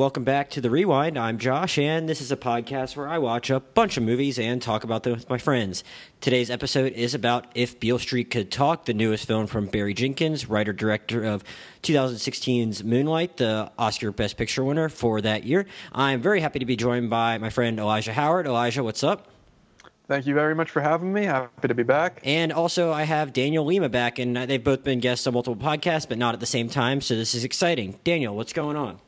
welcome back to the Rewind. I'm Josh, and this is a podcast where I watch a bunch of movies and talk about them with my friends. Today's episode is about If Beale Street Could Talk, the newest film from Barry Jenkins, writer director of 2016's Moonlight, the Oscar Best Picture winner for that year. I'm very happy to be joined by my friend Elijah Howard. Elijah, what's up? Thank you very much for having me. Happy to be back. And also, I have Daniel Lima back, and they've both been guests on multiple podcasts, but not at the same time. So this is exciting. Daniel, what's going on?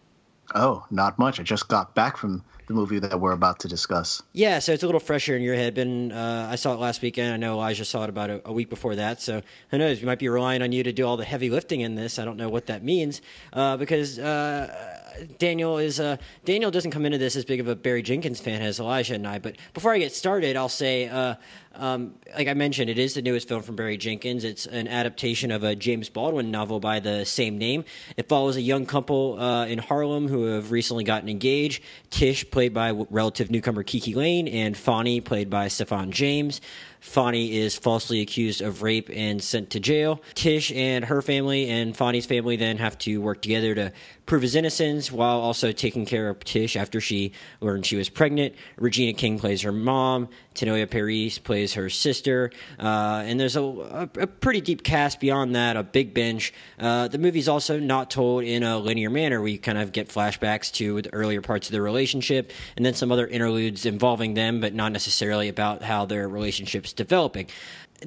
Oh, not much. I just got back from the movie that we're about to discuss. Yeah, so it's a little fresher in your head. Been uh, I saw it last weekend. I know Elijah saw it about a, a, week before that. So who knows? We might be relying on you to do all the heavy lifting in this. I don't know what that means uh, because. Uh, Daniel is uh, Daniel doesn't come into this as big of a Barry Jenkins fan as Elijah and I. But before I get started, I'll say uh, um, like I mentioned, it is the newest film from Barry Jenkins. It's an adaptation of a James Baldwin novel by the same name. It follows a young couple uh, in Harlem who have recently gotten engaged. Tish, played by relative newcomer KiKi Layne, and Fonny, played by Stephan James. Fonny is falsely accused of rape and sent to jail. Tish and her family and Fonny's family then have to work together to prove his innocence while also taking care of Tish after she learned she was pregnant. Regina King plays her mom. Teyonah Parris plays her sister, uh, and there's a, a, a, pretty deep cast beyond that, a big bench. Uh, the movie's also not told in a linear manner. We kind of get flashbacks to the earlier parts of their relationship, and then some other interludes involving them, but not necessarily about how their relationship's developing.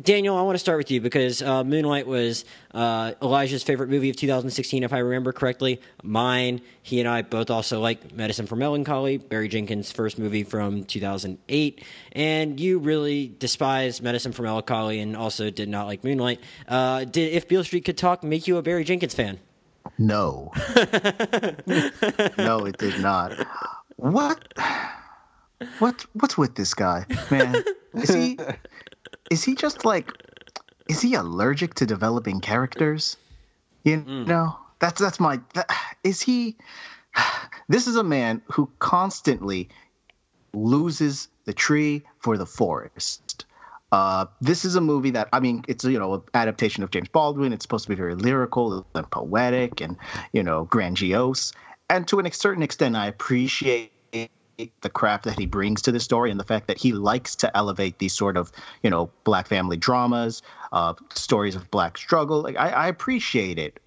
Daniel, I want to start with you because uh, Moonlight was uh, Elijah's favorite movie of 2016, if I remember correctly. Mine. He and I both also like Medicine for Melancholy, Barry Jenkins' first movie from 2008. And you really despised Medicine for Melancholy and also did not like Moonlight. Uh, did If Beale Street Could Talk make you a Barry Jenkins fan? No. no, it did not. What? What? What's with this guy, man? Is he? is he just like is he allergic to developing characters? You mm. know, that's that's my that, is he this is a man who constantly loses the tree for the forest. Uh, this is a movie that I mean, it's you know, an adaptation of James Baldwin. It's supposed to be very lyrical and poetic and you know, grandiose. And to a certain extent, I appreciate the craft that he brings to the story and the fact that he likes to elevate these sort of you know black family dramas uh, stories of black struggle. Like I, I appreciate it.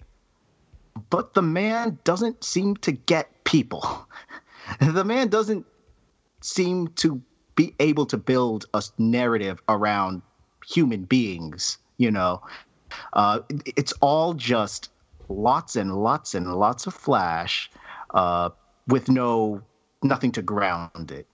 But the man doesn't seem to get people. The man doesn't seem to be able to build a narrative around human beings you know? Uh, it's all just lots and lots and lots of flash uh, with no nothing to ground it.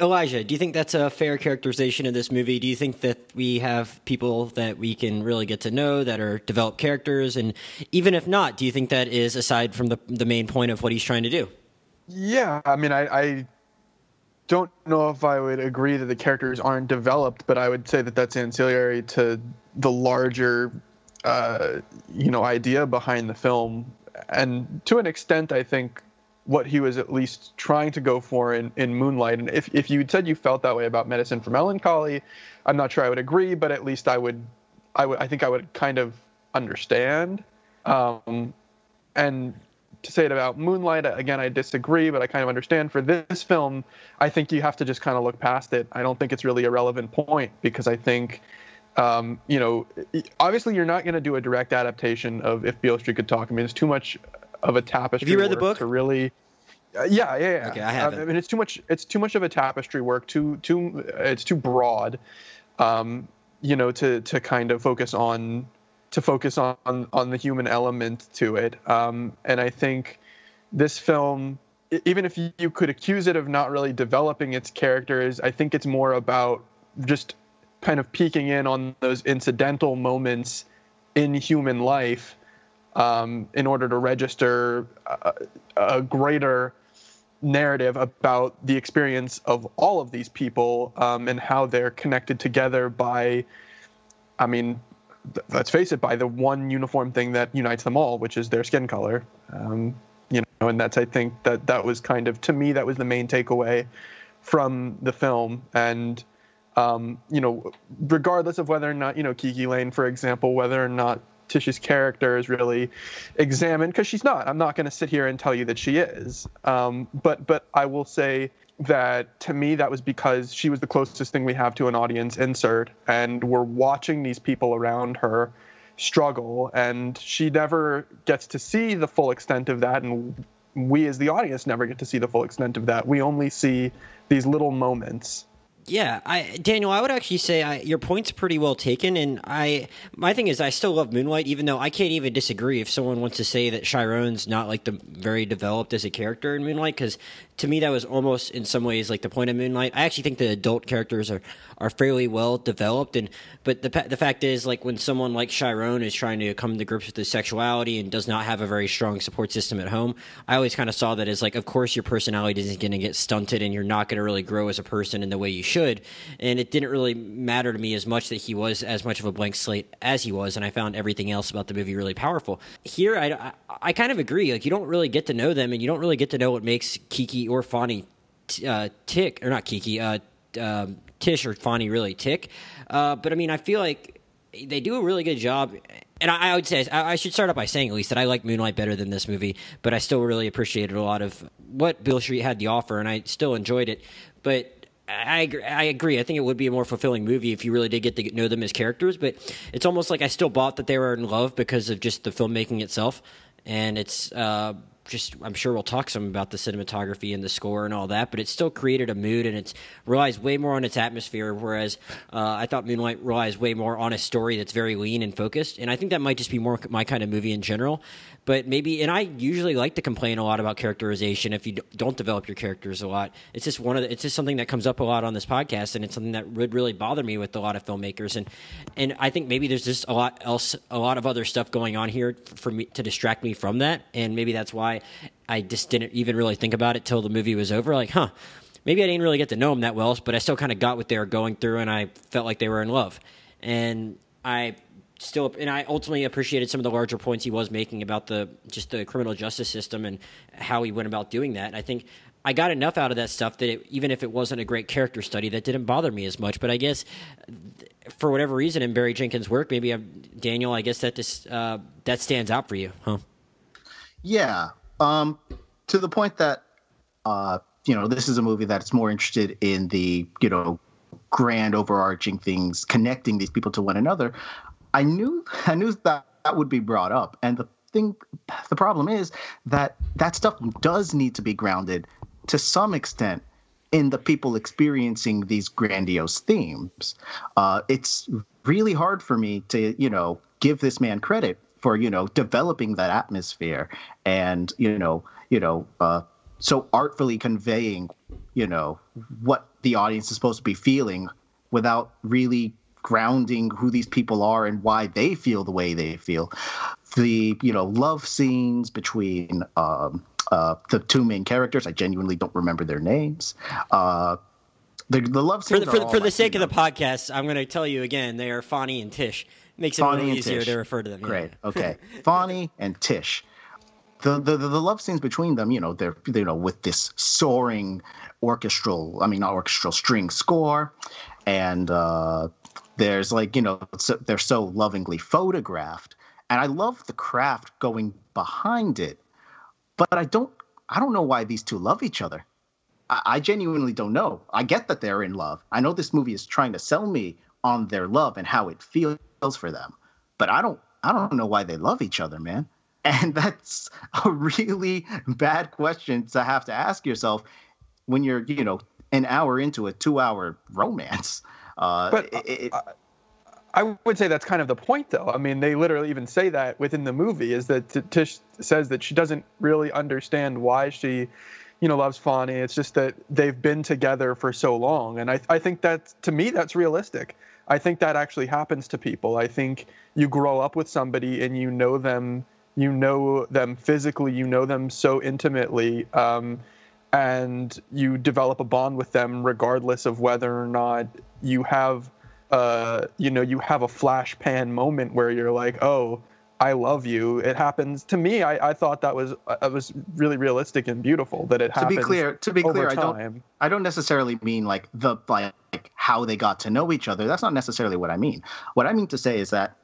Elijah, do you think that's a fair characterization of this movie? Do you think that we have people that we can really get to know that are developed characters? And even if not, do you think that is aside from the, the main point of what he's trying to do? Yeah, I mean, I, I don't know if I would agree that the characters aren't developed, but I would say that that's ancillary to the larger, uh, you know, idea behind the film. And to an extent, I think what he was at least trying to go for in, in Moonlight. And if, if you said you felt that way about Medicine for Melancholy, I'm not sure I would agree, but at least I would, I would, I think I would kind of understand. Um, and to say it about Moonlight, again, I disagree, but I kind of understand. For this film, I think you have to just kind of look past it. I don't think it's really a relevant point because I think, um, you know, obviously you're not going to do a direct adaptation of If Beale Street Could Talk. I mean, it's too much of a tapestry. Have you read the book? To really, uh, yeah, yeah, yeah. Okay, I haven't. I mean, it's too much. It's too much of a tapestry work. Too, too. It's too broad. Um, you know, to to kind of focus on to focus on on the human element to it. Um, and I think this film, even if you could accuse it of not really developing its characters, I think it's more about just kind of peeking in on those incidental moments in human life um, in order to register a, a, greater narrative about the experience of all of these people um, and how they're connected together by, I mean, th- let's face it, by the one uniform thing that unites them all, which is their skin color. Um, you know, and that's I think that that was kind of to me that was the main takeaway from the film and. Um, you know, regardless of whether or not, you know, KiKi Layne, for example, whether or not Tish's character is really examined because she's not. I'm not going to sit here and tell you that she is. Um, but but I will say that to me that was because she was the closest thing we have to an audience insert, and we're watching these people around her struggle, and she never gets to see the full extent of that, and we as the audience never get to see the full extent of that. We only see these little moments yeah, I Daniel, I would actually say I, your point's pretty well taken, and I my thing is I still love Moonlight, even though I can't even disagree if someone wants to say that Chiron's not like the very developed as a character in Moonlight, because to me that was almost in some ways like the point of Moonlight. I actually think the adult characters are are fairly well developed, and but the the fact is like when someone like Chiron is trying to come to grips with his sexuality and does not have a very strong support system at home, I always kind of saw that as like, of course your personality isn't going to get stunted, and you're not going to really grow as a person in the way you should, and it didn't really matter to me as much that he was as much of a blank slate as he was, and I found everything else about the movie really powerful. Here, I I, I kind of agree. Like you don't really get to know them, and you don't really get to know what makes Kiki or Fonny uh, tick, or not Kiki, uh, um, Tish or Fonny really tick. Uh, but I mean, I feel like they do a really good job. And I, I would say I, should start out by saying at least that I like Moonlight better than this movie, but I still really appreciated a lot of what Beale Street had to offer, and I still enjoyed it. But I agree, I agree. I think it would be a more fulfilling movie if you really did get to know them as characters. But it's almost like I still bought that they were in love because of just the filmmaking itself, and it's uh, just I'm sure we'll talk some about the cinematography and the score and all that, but it still created a mood and it's relies way more on its atmosphere. Whereas uh, I thought Moonlight relies way more on a story that's very lean and focused, and I think that might just be more my kind of movie in general. But maybe, and I usually like to complain a lot about characterization if you don't develop your characters a lot. It's just one of the, it's just something that comes up a lot on this podcast, and it's something that would really bother me with a lot of filmmakers. And and I think maybe there's just a lot else, a lot of other stuff going on here for me to distract me from that, and maybe that's why I just didn't even really think about it till the movie was over. Like, huh, maybe I didn't really get to know them that well, but I still kind of got what they were going through, and I felt like they were in love. And I still and I ultimately appreciated some of the larger points he was making about the just the criminal justice system and how he went about doing that. And I think I got enough out of that stuff that it, even if it wasn't a great character study, that didn't bother me as much. But I guess for whatever reason in Barry Jenkins' work, maybe I'm, Daniel, I guess that this uh, that stands out for you, huh? Yeah, um, to the point that uh, you know this is a movie that's more interested in the you know grand overarching things connecting these people to one another I knew I knew that that would be brought up, and the thing, the problem is that that stuff does need to be grounded to some extent in the people experiencing these grandiose themes. Uh, it's really hard for me to, you know, give this man credit for, you know, developing that atmosphere and, you know, you know, uh, so artfully conveying, you know, what the audience is supposed to be feeling without really grounding who these people are and why they feel the way they feel. The you know love scenes between um, uh, the two main characters. I genuinely don't remember their names. Uh, the, the love scenes for the, for, for the sake of the podcast, I'm going to tell you again. They are Fonny and Tish. Makes it Fonny really easier Tish. to refer to them. Great. Yeah. Okay. Fonny and Tish. The, the the love scenes between them, you know, they're you know with this soaring orchestral, I mean, not orchestral string score, and uh, there's like you know so, they're so lovingly photographed and i love the craft going behind it but i don't i don't know why these two love each other I, I genuinely don't know i get that they're in love i know this movie is trying to sell me on their love and how it feels for them but i don't i don't know why they love each other man and that's a really bad question to have to ask yourself when you're you know an hour into a two hour romance uh, but it, uh, I would say that's kind of the point, though. I mean, they literally even say that within the movie is that Tish says that she doesn't really understand why she, you know, loves Fonny. It's just that they've been together for so long, and I, I think that to me that's realistic. I think that actually happens to people. I think you grow up with somebody and you know them, you know them physically, you know them so intimately. Um, and you develop a bond with them regardless of whether or not you have uh, you know you have a flash pan moment where you're like oh I love you. It happens to me. I, I thought that was uh, was really realistic and beautiful that it happens. To be clear, to be clear, I don't I don't necessarily mean like the like how they got to know each other. That's not necessarily what I mean. What I mean to say is that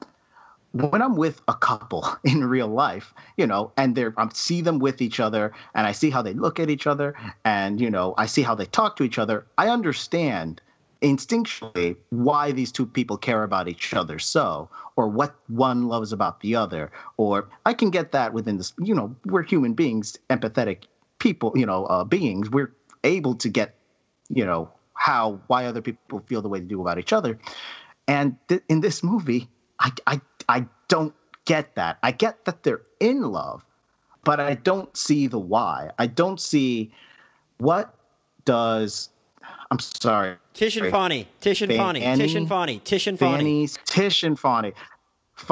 when I'm with a couple in real life, you know, and they're I see them with each other and I see how they look at each other and you know, I see how they talk to each other, I understand instinctually why these two people care about each other so or what one loves about the other or I can get that within this, you know, we're human beings, empathetic people, you know, uh, beings. We're able to get, you know, how why other people feel the way they do about each other. And th- in this movie, I, I I don't get that. I get that they're in love, but I don't see the why. I don't see what does. I'm sorry. Tish and Fonny. Tish and Fonny. Tish and Fonny. Tish and. Fonny's Tish and Fonny.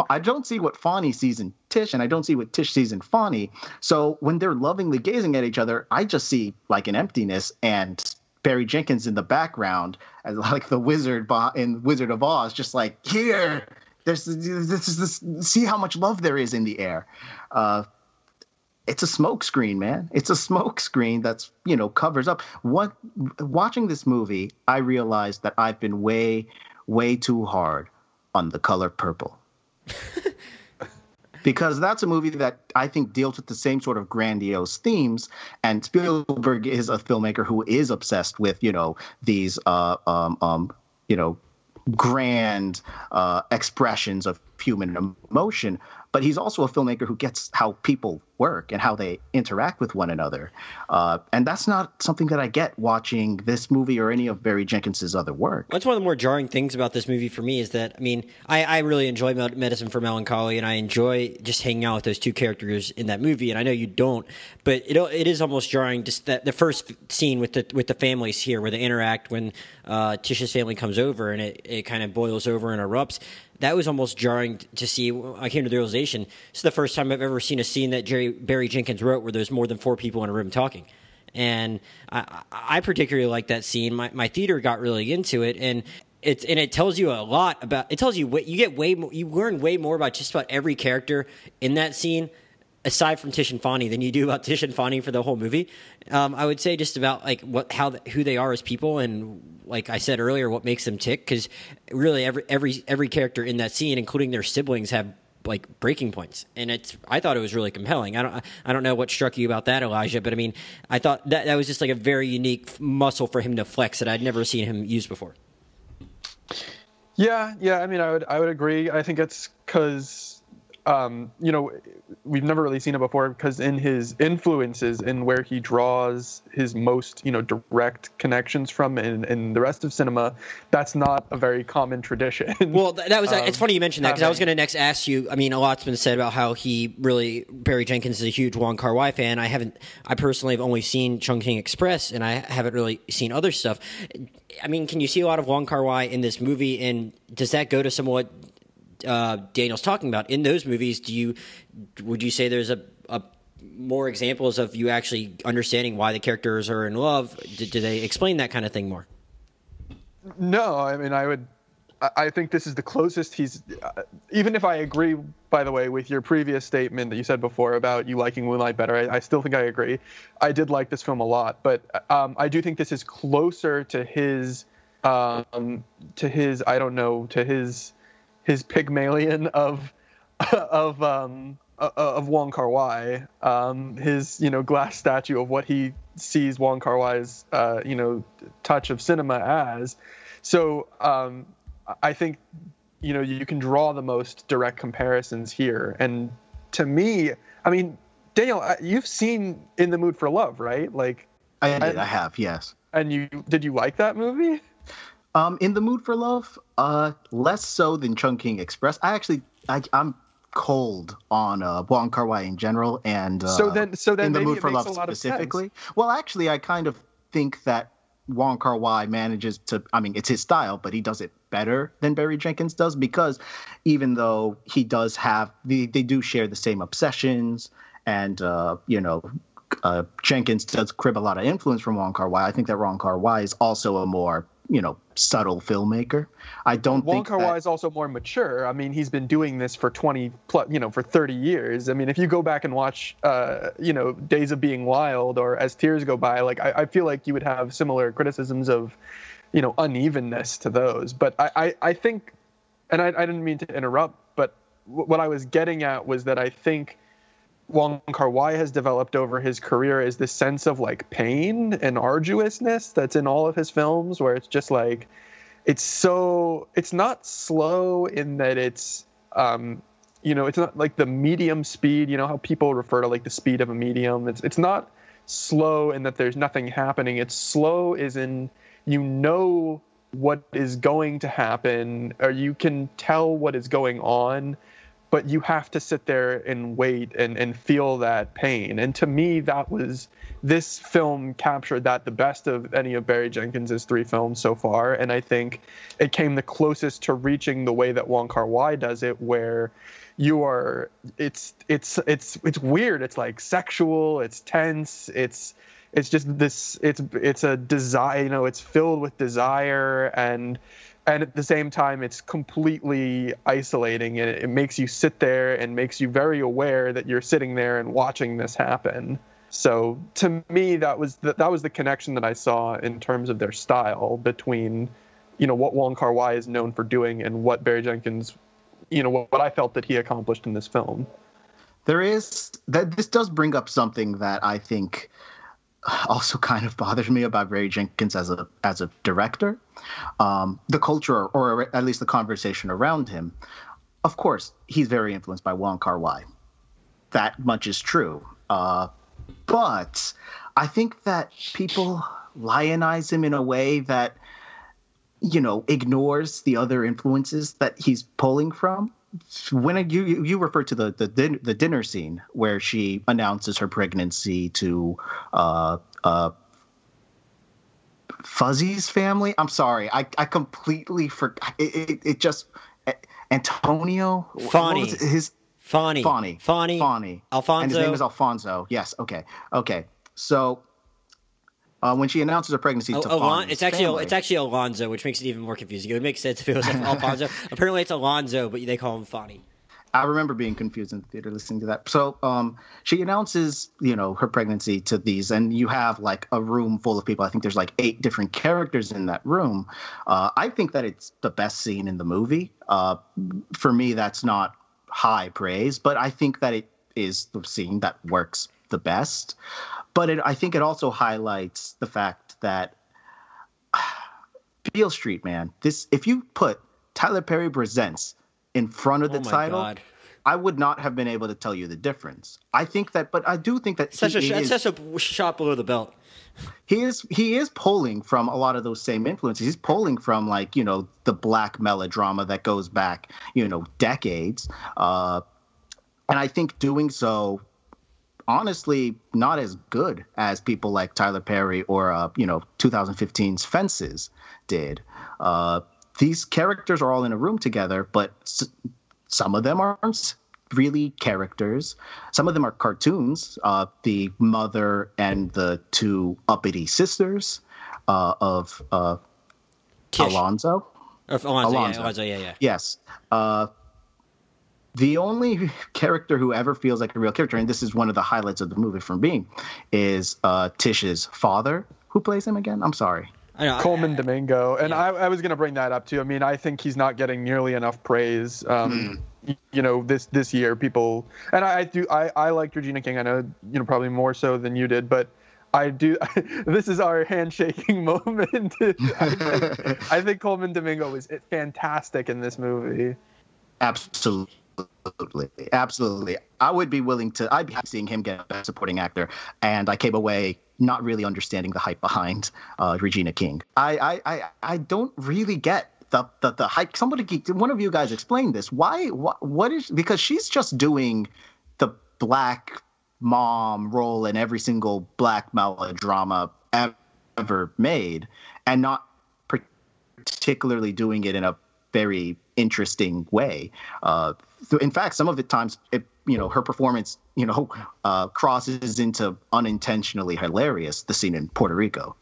I don't see what Fonny sees in Tish, and I don't see what Tish sees in Fonny. So when they're lovingly gazing at each other, I just see like an emptiness and Barry Jenkins in the background, as like the wizard in Wizard of Oz, just like here, there's this is this. See how much love there is in the air. Uh, it's a smoke screen, man. It's a smoke screen that's you know covers up. What watching this movie, I realized that I've been way, way too hard on the color purple. because that's a movie that I think deals with the same sort of grandiose themes. And Spielberg is a filmmaker who is obsessed with, you know, these, uh, um, um, you know, grand uh, expressions of human emotion but he's also a filmmaker who gets how people work and how they interact with one another. Uh, and that's not something that I get watching this movie or any of Barry Jenkins's other work. That's one of the more jarring things about this movie for me is that, I mean, I, I really enjoy Medicine for Melancholy and I enjoy just hanging out with those two characters in that movie. And I know you don't, but it, it is almost jarring just that the first scene with the, with the families here where they interact when uh, Tish's family comes over and it, it kind of boils over and erupts that was almost jarring to see. I came to the realization it's the first time I've ever seen a scene that Jerry Barry Jenkins wrote where there's more than four people in a room talking. And I, I particularly like that scene. My, my theater got really into it, and it's and it tells you a lot about. It tells you what you get way more, you learn way more about just about every character in that scene aside from Tish and Fonny than you do about Tish and Fonny for the whole movie. Um, I would say just about like what how who they are as people and like I said earlier, what makes them tick because really every every every character in that scene, including their siblings, have like breaking points. And it's i thought it was really compelling. I don't i don't know what struck you about that elijah but i mean i thought that that was just like a very unique muscle for him to flex that i'd never seen him use before. Yeah yeah i mean i would i would agree. I think it's because um, you know, we've never really seen it before because in his influences and where he draws his most, you know, direct connections from in, in the rest of cinema, that's not a very common tradition. Well, that was, um, it's funny you mentioned that because I was going to next ask you, I mean, a lot's been said about how he really, Barry Jenkins is a huge Wong Kar Wai fan. I haven't, I personally have only seen Chungking Express and I haven't really seen other stuff. I mean, can you see a lot of Wong Kar Wai in this movie and does that go to somewhat uh, Daniel's talking about in those movies, do you would you say there's a, a more examples of you actually understanding why the characters are in love? Do, do they explain that kind of thing more? No, I mean I would. I think this is the closest he's. Uh, even if I agree, by the way, with your previous statement that you said before about you liking Moonlight better, I, I still think I agree. I did like this film a lot, but um, I do think this is closer to his, um, to his. I don't know, to his his Pygmalion of of um, of Wong Kar Wai, um, his you know glass statue of what he sees Wong Kar Wai's uh, you know touch of cinema as. So um, I think you know you can draw the most direct comparisons here, and to me, I mean, Daniel, you've seen In the Mood for Love, right? Like, I did. I, I have, yes. And you did you like that movie? Um, in the mood for love, uh, less so than Chungking Express. I actually, I, am cold on uh, Wong Kar Wai in general, and uh, so then, so then in the mood for love specifically. Well, actually, I kind of think that Wong Kar Wai manages to. I mean, it's his style, but he does it better than Barry Jenkins does because even though he does have, they, they do share the same obsessions, and uh, you know, uh, Jenkins does crib a lot of influence from Wong Kar Wai. I think that Wong Kar Wai is also a more you know subtle filmmaker. I don't Wong think Kar Wai is also more mature. I mean, he's been doing this for 20 plus, you know, for 30 years. I mean, if you go back and watch, uh, you know, Days of Being Wild or As Tears Go By, like I, I feel like you would have similar criticisms of, you know, unevenness to those. But I, I, I think, and I, I didn't mean to interrupt, but what I was getting at was that I think Wong Kar Wai has developed over his career is this sense of like pain and arduousness that's in all of his films, where it's just like it's so it's not slow in that it's um, you know it's not like the medium speed. You know how people refer to like the speed of a medium. It's it's not slow in that there's nothing happening. It's slow is in you know what is going to happen or you can tell what is going on but you have to sit there and wait and, and feel that pain. And to me, that was this film captured that the best of any of Barry Jenkins's three films so far. And I think it came the closest to reaching the way that Wong Kar Wai does it, where you are it's it's it's it's weird. It's like sexual, it's tense, it's it's just this it's it's a desire you know it's filled with desire and and at the same time it's completely isolating and it, makes you sit there and makes you very aware that you're sitting there and watching this happen. So to me that was the, that was the connection that I saw in terms of their style between you know what Wong Kar Wai is known for doing and what Barry Jenkins you know what, what I felt that he accomplished in this film. There is that this does bring up something that I think also kind of bothers me about Barry Jenkins as a as a director. Um, the culture, or at least the conversation around him. Of course, he's very influenced by Wong Kar Wai. That much is true. Uh, but I think that people lionize him in a way that you know ignores the other influences that he's pulling from when you you refer to the the, din- the dinner scene where she announces her pregnancy to uh, uh, Fuzzy's family. I'm sorry, I I completely forgot. It, it, it just Antonio Fonny his Fonny Fonny Fonny Fonny Alfonso and his name is Alfonso. Yes. Okay. Okay. So uh, when she announces her pregnancy to Alon- it's actually family. it's actually Alonzo, which makes it even more confusing. It would make sense if it was Alfonso. Apparently, it's Alonzo, but they call him Fonny. I remember being confused in the theater listening to that. So um, she announces, you know, her pregnancy to these, and you have like a room full of people. I think there's like eight different characters in that room. Uh, I think that it's the best scene in the movie. Uh, for me, that's not high praise, but I think that it is the scene that works the best. But it, I think it also highlights the fact that Beale Street, man, this if you put Tyler Perry presents in front of the oh title, God. I would not have been able to tell you the difference. I think that, but I do think that Such a he, sh- is, such a shot below the belt. he is he is pulling from a lot of those same influences. He's pulling from like you know the black melodrama that goes back you know decades, uh, and I think doing so honestly not as good as people like Tyler Perry or uh, you know 2015's Fences did. Uh, these characters are all in a room together, but s- some of them aren't really characters. Some of them are cartoons. Uh, the mother and the two uppity sisters uh, of uh, Alonzo. Or Alonzo, Alonzo. Yeah, Alonzo, yeah, yeah. Yes. The only character who ever feels like a real character, and this is one of the highlights of the movie from being, is uh, Tish's father. Who plays him again? I'm sorry. I know. I- Colman Domingo, and Yeah. I, I was going to bring that up too. I mean, I think he's not getting nearly enough praise. Um, y- You know, this this year, people, and I, I do. I, I like Regina King. I know, you know, probably more so than you did, but I do. this is our handshaking moment. I, think, I think Colman Domingo was fantastic in this movie. Absolutely. Absolutely. absolutely. I would be willing to, I'd be seeing him get a Best Supporting Actor. And I came away not really understanding the hype behind uh, Regina King. I, I, I, I don't really get the, the, the hype. Somebody, one of you guys explained this. Why, what is, because she's just doing the black mom role in every single black melodrama ever made and not particularly doing it in a very interesting way. Uh, th- in fact, some of the times, it, you know, her performance, you know, uh, crosses into unintentionally hilarious. The scene in Puerto Rico.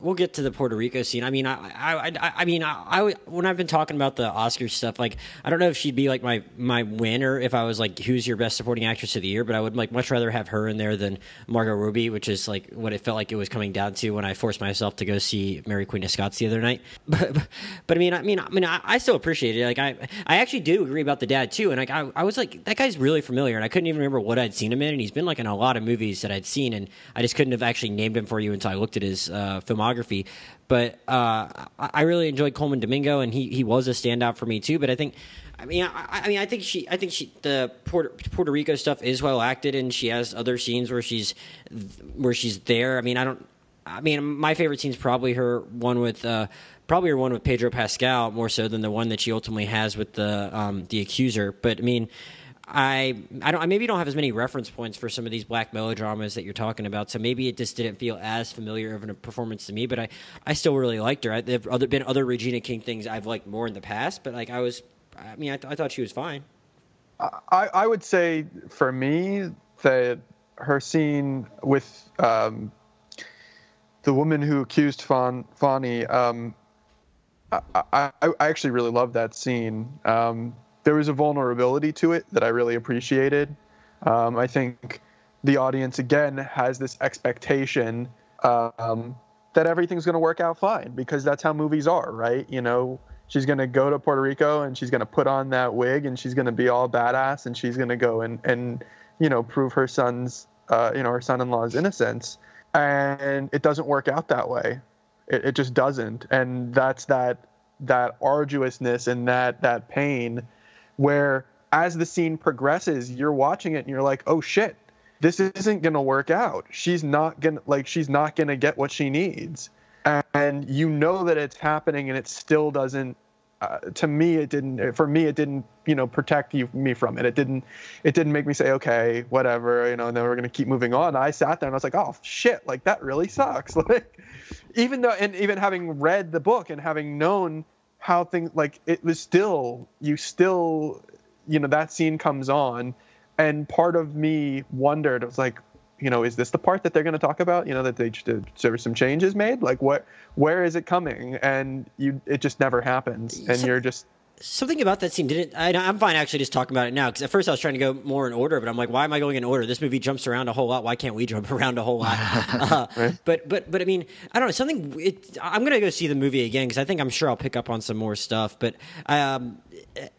We'll get to the Puerto Rico scene. I mean, I, I, I, I mean, I, I, when I've been talking about the Oscar stuff, like I don't know if she'd be like my my winner if I was like, who's your best supporting actress of the year? But I would like much rather have her in there than Margot Robbie, which is like what it felt like it was coming down to when I forced myself to go see Mary Queen of Scots the other night. But, but, but I mean, I mean, I mean, I, I still appreciate it. Like I, I actually do agree about the dad too. And like I, I was like, that guy's really familiar, and I couldn't even remember what I'd seen him in, and he's been like in a lot of movies that I'd seen, and I just couldn't have actually named him for you until I looked at his uh, filmography. But uh, I really enjoyed Colman Domingo, and he he was a standout for me too. But I think. I mean, I, I, mean, I think she, I think she, the Puerto, Puerto Rico stuff is well acted, and she has other scenes where she's, where she's there. I mean, I don't, I mean, my favorite scene is probably her one with, uh, probably her one with Pedro Pascal more so than the one that she ultimately has with the, um, the accuser. But I mean, I I don't I maybe don't have as many reference points for some of these black melodramas that you're talking about, so maybe it just didn't feel as familiar of a performance to me. But I, I still really liked her. I, there've other, been other Regina King things I've liked more in the past, but like I was, I mean, I, th- I thought she was fine. I I would say for me that her scene with um, the woman who accused Fon, Fonny, um, I, I, I actually really loved that scene. Um, there was a vulnerability to it that I really appreciated. Um, I think the audience again has this expectation um, that everything's going to work out fine because that's how movies are, right? You know, she's going to go to Puerto Rico and she's going to put on that wig and she's going to be all badass and she's going to go and and you know prove her son's uh, you know her son-in-law's innocence, and it doesn't work out that way. It, it just doesn't, and that's that that arduousness and that that pain where as the scene progresses, you're watching it and you're like, oh shit, this isn't gonna work out. She's not gonna like she's not gonna get what she needs, and you know that it's happening, and it still doesn't. Uh, to me, it didn't. For me, it didn't. You know, protect you me from it. It didn't. It didn't make me say, okay, whatever. You know, and then we're gonna keep moving on. I sat there and I was like, oh shit, like that really sucks. Like, even though, and even having read the book and having known how things like it was still you still you know that scene comes on. And part of me wondered it was like you know is this the part that they're going to talk about? You know that they just there were some changes made? Like what where is it coming? And you it just never happens. And you're just something about that scene didn't I, am fine actually just talking about it now because at first i was trying to go more in order but i'm like why am i going in order? This movie jumps around a whole lot. Why can't we jump around a whole lot? Uh, right? but but but i mean i don't know something it, i'm gonna go see the movie again because i think i'm sure i'll pick up on some more stuff but um,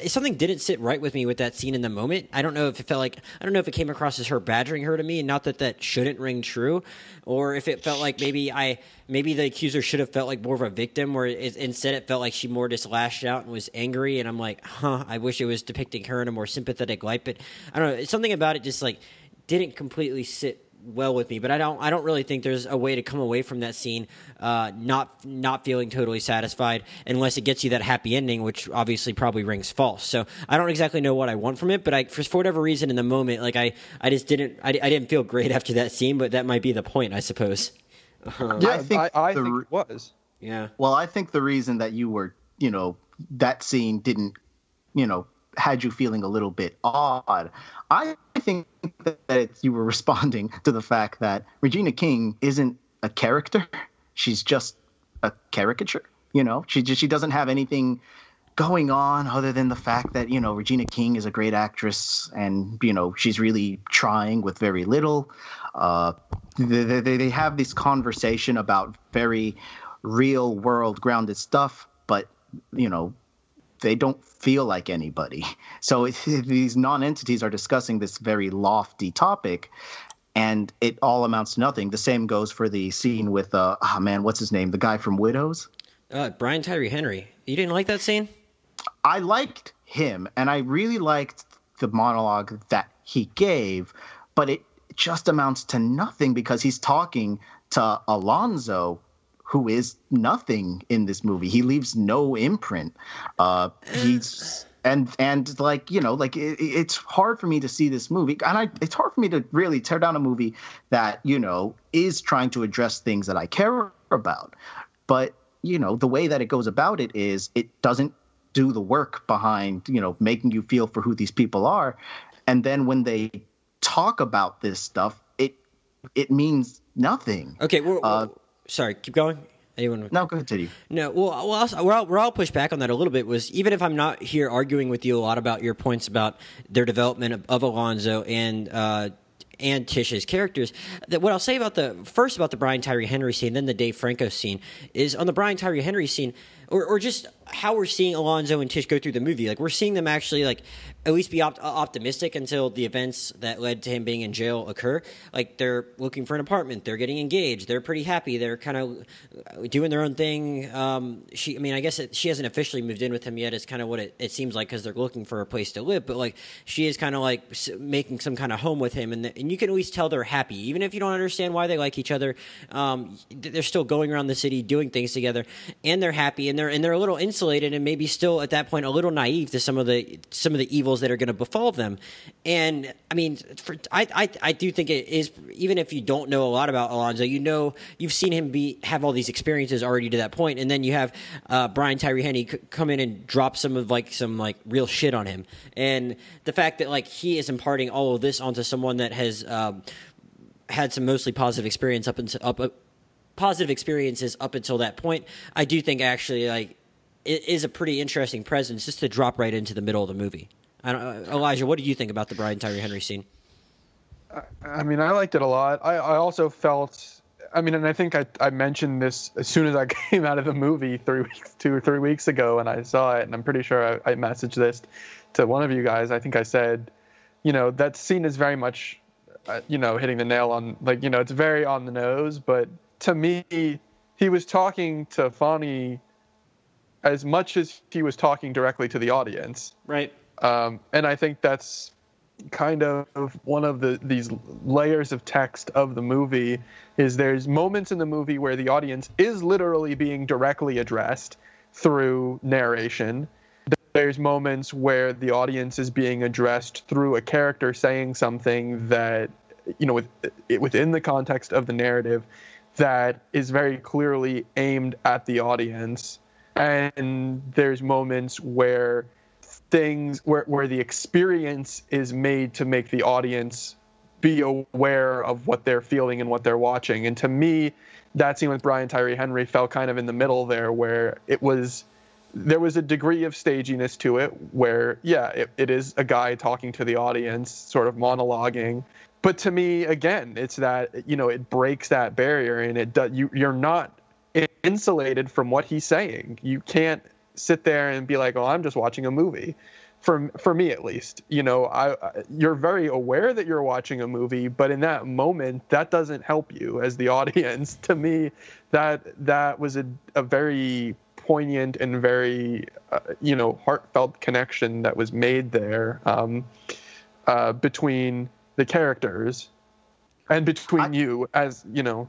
something didn't sit right with me with that scene in the moment i don't know if it felt like i don't know if it came across as her badgering her to me and not that that shouldn't ring true or if it felt like maybe i maybe the accuser should have felt like more of a victim, where it, instead it felt like she more just lashed out and was angry. And I'm like, huh, I wish it was depicting her in a more sympathetic light. But I don't know, something about it just like didn't completely sit well with me, but I don't I don't really think there's a way to come away from that scene uh, not not feeling totally satisfied unless it gets you that happy ending, which obviously probably rings false. So I don't exactly know what I want from it, but I for, for whatever reason in the moment, like I I just didn't I, I didn't feel great after that scene, but that might be the point, I suppose. Uh, yeah, I think, I, I the, think it was. Yeah. Well, I think the reason that you were, you know, that scene didn't, you know, had you feeling a little bit odd. I think that you were responding to the fact that Regina King isn't a character; she's just a caricature. You know, she just she doesn't have anything going on other than the fact that you know Regina King is a great actress and you know she's really trying with very little. Uh, they, they, they have this conversation about very real world grounded stuff, but you know they don't feel like anybody. So these non-entities are discussing this very lofty topic, and it all amounts to nothing. The same goes for the scene with uh, oh man, what's his name? The guy from Widows. Uh, Brian Tyree Henry. You didn't like that scene? I liked him, and I really liked the monologue that he gave, but it just amounts to nothing because he's talking to Alonzo, who is nothing in this movie. He leaves no imprint. Uh, he's and and like you know like it, it's hard for me to see this movie and I, it's hard for me to really tear down a movie that you know is trying to address things that I care about. But you know the way that it goes about it is it doesn't do the work behind you know making you feel for who these people are and then when they talk about this stuff it it means nothing okay well, uh, sorry keep going Anyone? No, go continue. No, well, well where, I'll, where I'll push back on that a little bit was even if I'm not here arguing with you a lot about your points about their development of, of Alonzo and uh, and Tish's characters. That what I'll say about the first about the Brian Tyree Henry scene, then the Dave Franco scene is on the Brian Tyree Henry scene, or, or just how we're seeing Alonzo and Tish go through the movie. Like we're seeing them actually like at least be op- optimistic until the events that led to him being in jail occur. Like they're looking for an apartment, they're getting engaged, they're pretty happy, they're kind of doing their own thing. Um, she, I mean, I guess it, she hasn't officially moved in with him yet. It's kind of what it, it seems like because they're looking for a place to live. But like she is kind of like making some kind of home with him, and the, and you can at least tell they're happy, even if you don't understand why they like each other. Um, they're still going around the city doing things together, and they're happy, and they're and they're a little insulated and maybe still at that point a little naive to some of the some of the evils that are going to befall them. And I mean, for, I, I I do think it is even if you don't know a lot about Alonzo, you know you've seen him be have all these experiences already to that point, and then you have uh, Brian Tyree Henry c- come in and drop some of like some like real shit on him, and the fact that like he is imparting all of this onto someone that has. Um, had some mostly positive experience up until up, up positive experiences up until that point. I do think actually like is a pretty interesting presence just to drop right into the middle of the movie. Uh, Elijah, what do you think about the Brian Tyree Henry scene? I mean, I liked it a lot. I, I also felt, I mean, and I think I, I mentioned this as soon as I came out of the movie three weeks, two or three weeks ago, and I saw it, and I'm pretty sure I, I messaged this to one of you guys. I think I said, you know, that scene is very much, uh, you know, hitting the nail on, like, you know, it's very on the nose, but to me, he was talking to Fonny as much as he was talking directly to the audience. Right. Um, and I think that's kind of one of the these layers of text of the movie is there's moments in the movie where the audience is literally being directly addressed through narration there's moments where the audience is being addressed through a character saying something that you know with, within the context of the narrative that is very clearly aimed at the audience and there's moments where things where, where the experience is made to make the audience be aware of what they're feeling and what they're watching. And to me that scene with brian tyree henry fell kind of in the middle there where it was there was a degree of staginess to it where yeah it, it is a guy talking to the audience sort of monologuing. But to me again it's that you know it breaks that barrier and it does you you're not insulated from what he's saying. You can't sit there and be like, "Oh, I'm just watching a movie." For for me at least, you know, I you're very aware that you're watching a movie, but in that moment, that doesn't help you as the audience. to me, that that was a a very poignant and very uh, you know heartfelt connection that was made there um, uh, between the characters and between I, you as you know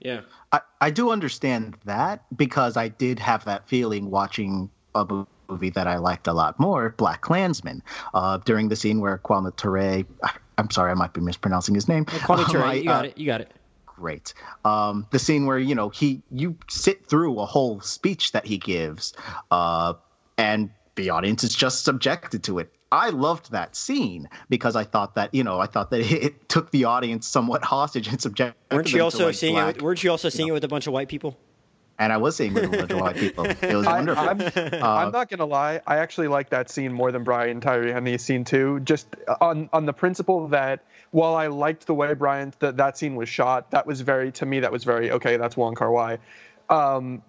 yeah. I, I do understand that because I did have that feeling watching a movie that I liked a lot more, Black Klansman, uh, during the scene where Kwame Ture, I'm sorry, I might be mispronouncing his name. Kwame Ture, um, you got uh, it, you got it. Great. Um, the scene where you know he, you sit through a whole speech that he gives, uh, and the audience is just subjected to it. I loved that scene because I thought that you know I thought that it, took the audience somewhat hostage and subjected. Weren't you also like seeing black, it? With, weren't you also seeing you know, it with a bunch of white people? And I was seeing it with a bunch of white people. It was wonderful. I, am uh, not gonna lie. I actually like that scene more than Brian Tyree Henry's scene too. Just on on the principle that while I liked the way Brian that that scene was shot, that was very to me that was very okay. That's Wong Kar Wai. Um,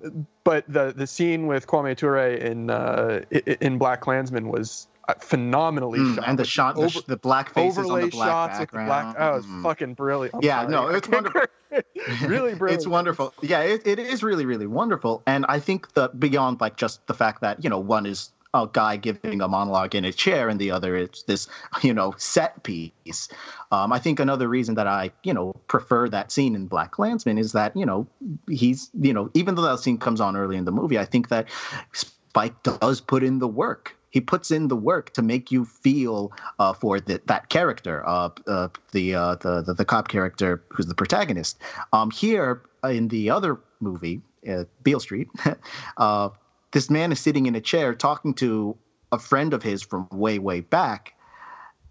but the the scene with Kwame Ture in uh, in Black Klansman was phenomenally mm, shot. And the shot, over, the, the black faces on the black shots background. black. Oh, it's mm. fucking brilliant. I'm yeah, sorry. no, it's wonderful. really brilliant. It's wonderful. Yeah, it, it is really, really wonderful. And I think that beyond like just the fact that you know one is a guy giving a monologue in a chair and the other is this you know set piece um, i think another reason that i you know prefer that scene in black klansman is that you know he's you know even though that scene comes on early in the movie i think that spike does put in the work he puts in the work to make you feel uh, for the, that character, uh, uh, the, uh, the, the the cop character who's the protagonist. Um, here in the other movie, uh, Beale Street, uh, this man is sitting in a chair talking to a friend of his from way way back,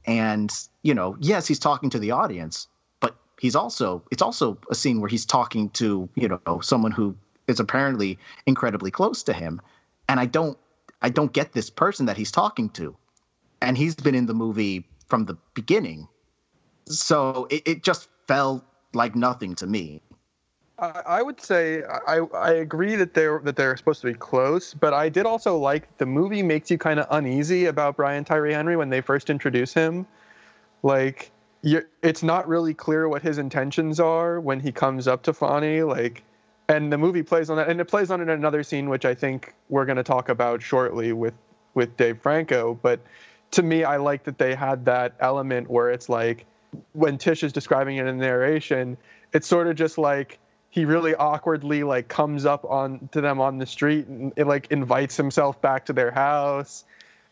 and you know, yes, he's talking to the audience, but he's also it's also a scene where he's talking to you know someone who is apparently incredibly close to him, and I don't I don't get this person that he's talking to, and he's been in the movie from the beginning, so it, it just felt like nothing to me. I, would say I, I agree that they're that they're supposed to be close, but I did also like the movie makes you kind of uneasy about Brian Tyree Henry when they first introduce him. Like, it's not really clear what his intentions are when he comes up to Fonny. Like, and the movie plays on that, and it plays on it in another scene, which I think we're going to talk about shortly with with Dave Franco. But to me, I like that they had that element where it's like when Tish is describing it in narration, it's sort of just like he really awkwardly like comes up on to them on the street and it, like invites himself back to their house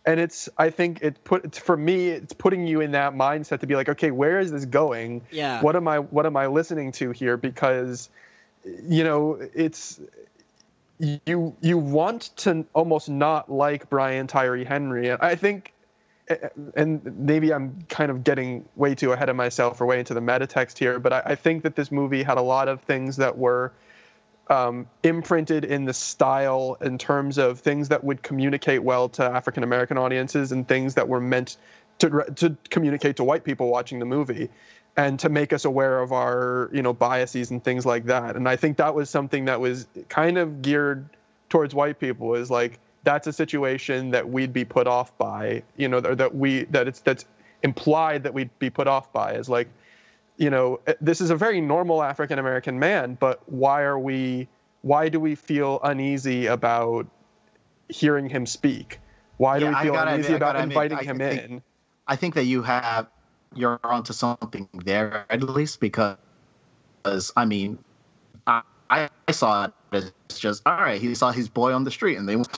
and it's i think it put it's, for me it's putting you in that mindset to be like okay where is this going Yeah. what am i what am i listening to here because you know it's you you want to almost not like brian tyree henry. And i think and maybe I'm kind of getting way too ahead of myself or way into the meta text here, but I, I think that this movie had a lot of things that were um, imprinted in the style in terms of things that would communicate well to African American audiences and things that were meant to to communicate to white people watching the movie and to make us aware of our you know biases and things like that. And I think that was something that was kind of geared towards white people is like that's a situation that we'd be put off by, you know, or that we that it's that's implied that we'd be put off by is like, you know, eh, this is a very normal African American man, but why are we why do we feel uneasy about hearing him speak? Why do Yeah, we feel gotta uneasy I about gotta inviting I him think- in? I think that you have you're onto something there at least because because I mean I, I saw it as just all right. He saw his boy on the street, and they went.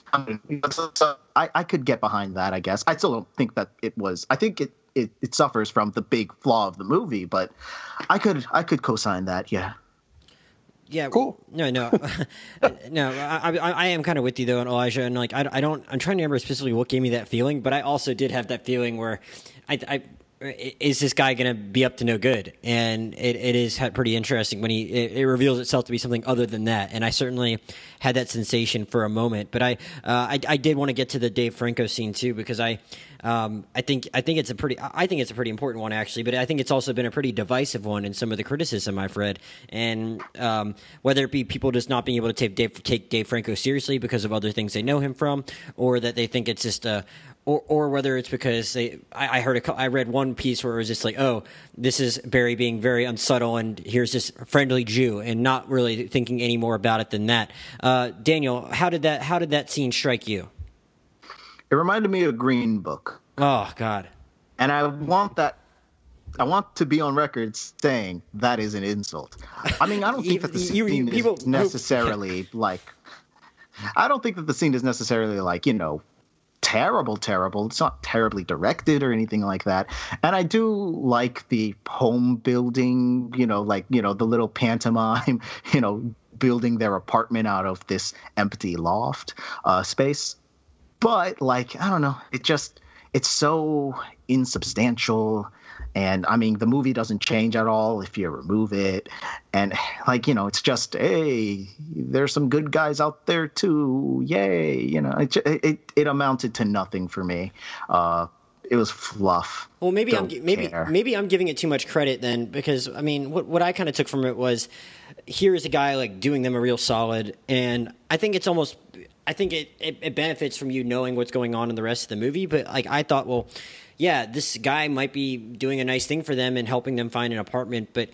So I, I could get behind that. I guess I still don't think that it was. I think it, it it suffers from the big flaw of the movie, but I could I could co-sign that. Yeah. Yeah. Cool. No, no, no. I, I, I am kind of with you though, on Elijah, and like I, I don't. I'm trying to remember specifically what gave me that feeling, but I also did have that feeling where, I, I is this guy going to be up to no good? And it, it is pretty interesting when he it, it, reveals itself to be something other than that. And I certainly had that sensation for a moment. But I uh, I, I, did want to get to the Dave Franco scene too because I um, I think I think it's a pretty I think it's a pretty important one actually. But I think it's also been a pretty divisive one in some of the criticism I've read. And um, whether it be people just not being able to take Dave, take Dave Franco seriously because of other things they know him from, or that they think it's just a or, or whether it's because they, I, I heard a, I read one piece where it was just like, oh, this is Barry being very unsubtle, and here's this friendly Jew, and not really thinking any more about it than that. Uh, Daniel, how did that how did that scene strike you? It reminded me of Green Book. Oh God! And I want that. I want to be on record saying that is an insult. I mean, I don't think that the scene you, you, people, is necessarily like. I don't think that the scene is necessarily like you know terrible, terrible. It's not terribly directed or anything like that. And I do like the home building, you know, like, you know, the little pantomime, you know, building their apartment out of this empty loft uh, space. But, like, I don't know, it just, it's so insubstantial. And I mean, the movie doesn't change at all if you remove it. And like, you know, it's just, hey, there's some good guys out there too. Yay. You know, it, it, it amounted to nothing for me. Uh, it was fluff. Well, maybe Don't I'm maybe care. maybe I'm giving it too much credit then because I mean, what what I kind of took from it was here's a guy like doing them a real solid, and I think it's almost I think it, it, it benefits from you knowing what's going on in the rest of the movie. But like I thought, well, yeah, this guy might be doing a nice thing for them and helping them find an apartment, but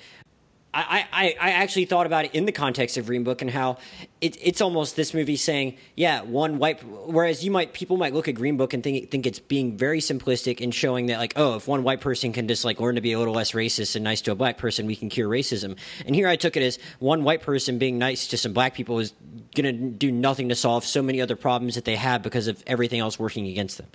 I, I, I actually thought about it in the context of Green Book and how it, it's almost this movie saying, yeah, one white. Whereas you might people might look at Green Book and think think it's being very simplistic and showing that like, oh, if one white person can just like learn to be a little less racist and nice to a black person, we can cure racism. And here I took it as one white person being nice to some black people is going to do nothing to solve so many other problems that they have because of everything else working against them.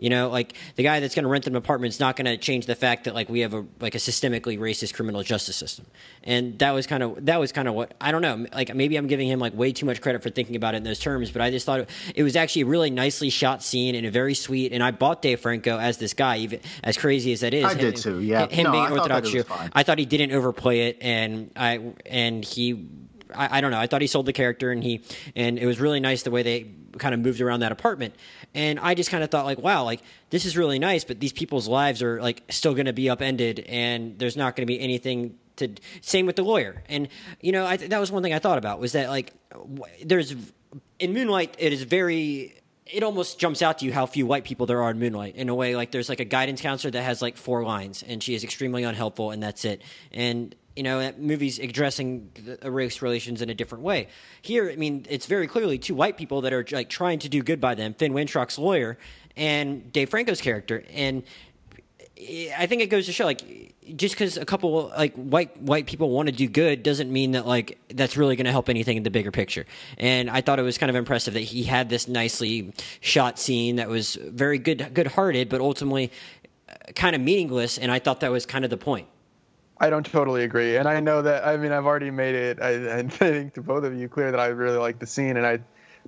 You know, like the guy that's going to rent them an apartment is not going to change the fact that like we have a like a systemically racist criminal justice system, and that was kind of that was kind of what I don't know. Like maybe I'm giving him like way too much credit for thinking about it in those terms, but I just thought it, it was actually a really nicely shot scene and a very sweet. And I bought Dave Franco as this guy, even as crazy as that is. I did too. Yeah, him no, being I Orthodox Jew. I thought he didn't overplay it, and I and he I, I don't know. I thought he sold the character, and he and it was really nice the way they kind of moved around that apartment. And I just kind of thought like, wow, like this is really nice, but these people's lives are like still going to be upended, and there's not going to be anything to. Same with the lawyer, and you know, I, that was one thing I thought about was that like there's in Moonlight, it is very it almost jumps out to you how few white people there are in Moonlight. In a way, like there's like a guidance counselor that has like four lines, and she is extremely unhelpful, and that's it. And you know, that movie's addressing race relations in a different way. Here, I mean, it's very clearly two white people that are like trying to do good by them. Finn Wittrock's lawyer and Dave Franco's character, and I think it goes to show like just because a couple like white white people want to do good doesn't mean that like that's really going to help anything in the bigger picture. And I thought it was kind of impressive that he had this nicely shot scene that was very good good hearted, but ultimately uh, kind of meaningless. And I thought that was kind of the point. I don't totally agree, and I know that. I mean, I've already made it. I, I think to both of you clear that I really like the scene, and I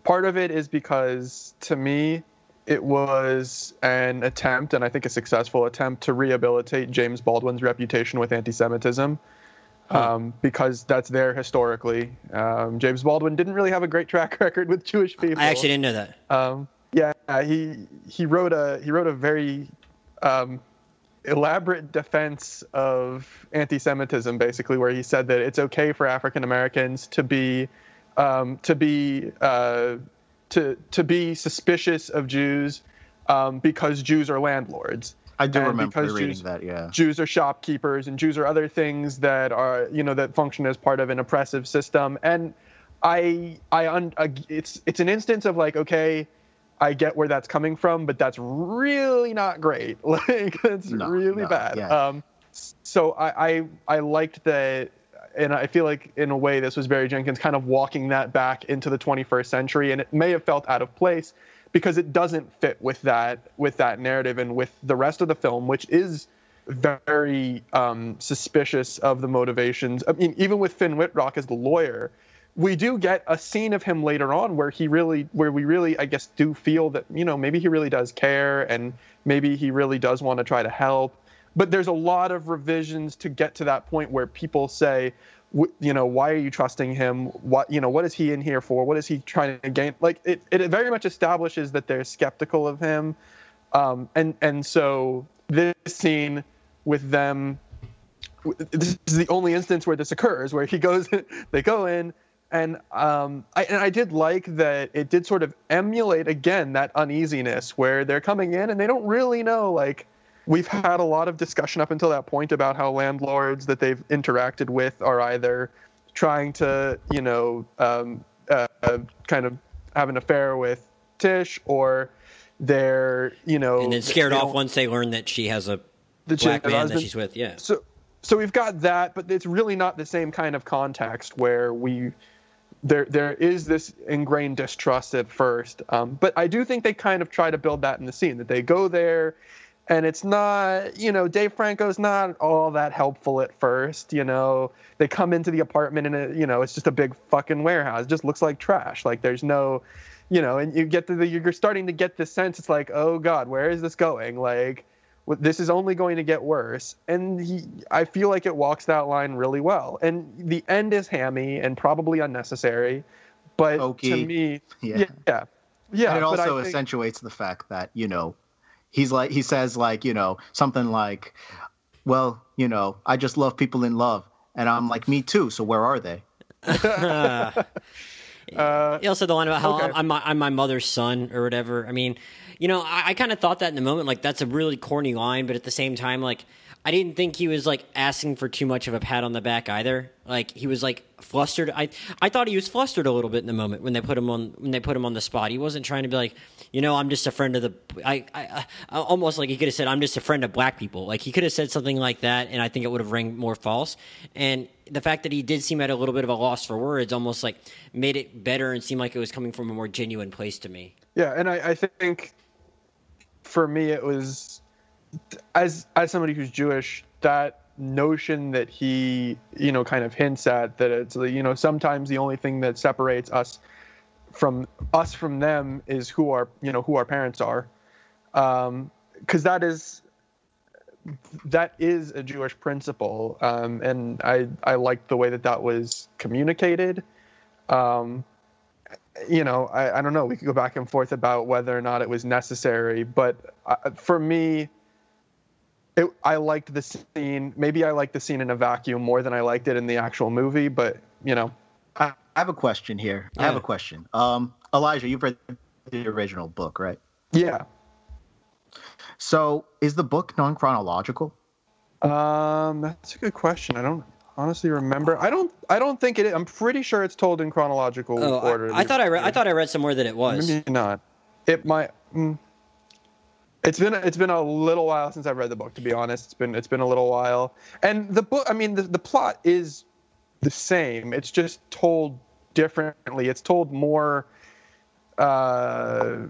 part of it is because to me it was an attempt, and I think a successful attempt, to rehabilitate James Baldwin's reputation with anti-Semitism, hmm. um, because that's there historically. Um, James Baldwin didn't really have a great track record with Jewish people. I actually didn't know that. Um, yeah, he he wrote a he wrote a very um, elaborate defense of anti-Semitism, basically, where he said that it's okay for African Americans to be um, to be uh, to to be suspicious of Jews um, because Jews are landlords. I do and remember reading Jews, that. Yeah, Jews are shopkeepers, and Jews are other things that are you know that function as part of an oppressive system. And I I un, uh, it's it's an instance of like okay. I get where that's coming from, but that's really not great. Like that's no, really no, bad. Yeah. Um, so I, I I liked that and I feel like in a way this was Barry Jenkins kind of walking that back into the 21st century, and it may have felt out of place because it doesn't fit with that with that narrative and with the rest of the film, which is very um, suspicious of the motivations. I mean, even with Finn Wittrock as the lawyer, we do get a scene of him later on where he really, where we really, I guess, do feel that you know maybe he really does care and maybe he really does want to try to help. But there's a lot of revisions to get to that point where people say you know why are you trusting him? What you know what is he in here for? What is he trying to gain? Like it, it very much establishes that they're skeptical of him. Um, and and so this scene with them this is the only instance where this occurs where he goes they go in and um, I, and I did like that it did sort of emulate again that uneasiness where they're coming in and they don't really know like we've had a lot of discussion up until that point about how landlords that they've interacted with are either trying to, you know, um, uh, kind of have an affair with Tish or they're, you know, and then scared off once they learn that she has a the black man that she's with. Yeah. So, so we've got that, but it's really not the same kind of context where we there there is this ingrained distrust at first. Um, but I do think they kind of try to build that in the scene that they go there and it's not you know dave franco's not all that helpful at first you know. They come into the apartment and it, you know it's just a big fucking warehouse. It just looks like trash. Like there's no you know and you get the you're starting to get the sense it's like oh god where is this going? Like this is only going to get worse. And he, i feel like it walks that line really well. And the end is hammy and probably unnecessary but to me yeah. yeah, yeah, yeah and it also think, accentuates the fact that you know he's like he says like you know something like well you know i just love people in love. And i'm like me too so where are they uh, he also the line about how okay. I'm, I'm, my, I'm my mother's son or whatever i mean you know i, I kind of thought that in the moment like that's a really corny line but at the same time like I didn't think he was like asking for too much of a pat on the back either. Like he was like flustered. I I thought he was flustered a little bit in the moment when they put him on when they put him on the spot. He wasn't trying to be like, you know, I'm just a friend of the. I, I, I almost like he could have said, I'm just a friend of black people. Like he could have said something like that, and I think it would have rang more false. And the fact that he did seem at a little bit of a loss for words almost like made it better and seemed like it was coming from a more genuine place to me. Yeah, and I, I think for me it was as as somebody who's Jewish, that notion that he you know kind of hints at that it's you know sometimes the only thing that separates us from us from them is who our you know who our parents are because um, that is that is a Jewish principle, um, and I I liked the way that that was communicated. Um, you know, I, I don't know. We could go back and forth about whether or not it was necessary, but uh, for me, it, I liked the scene. Maybe I liked the scene in a vacuum more than I liked it in the actual movie. But you know, I have a question here. I have a question. Um, Elijah, you've read the original book, right? Yeah. So, is the book non-chronological? Um, that's a good question. I don't honestly remember. I don't. I don't think it. Is. I'm pretty sure it's told in chronological oh, order. I, I thought I read. I thought I read somewhere that it was. Maybe not. It might. Mm, it's been it's been a little while since I've read the book. To be honest, it's been it's been a little while. And the book. I mean, the the plot is the same. It's just told differently. It's told more. Uh,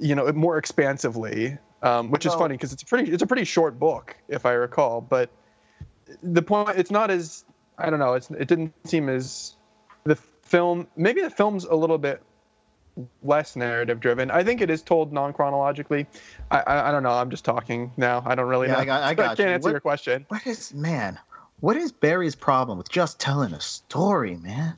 you know, more expansively, um, which well, is funny because it's a pretty it's a pretty short book, if I recall. But the point, it's not as I don't know. It's it didn't seem as the film. Maybe the film's a little bit less narrative driven. I think it is told non chronologically. I, I, I don't know. I'm just talking now. I don't really yeah, know. I, got, I, got I can't you. answer what, your question. What is man? What is Barry's problem with just telling a story, man?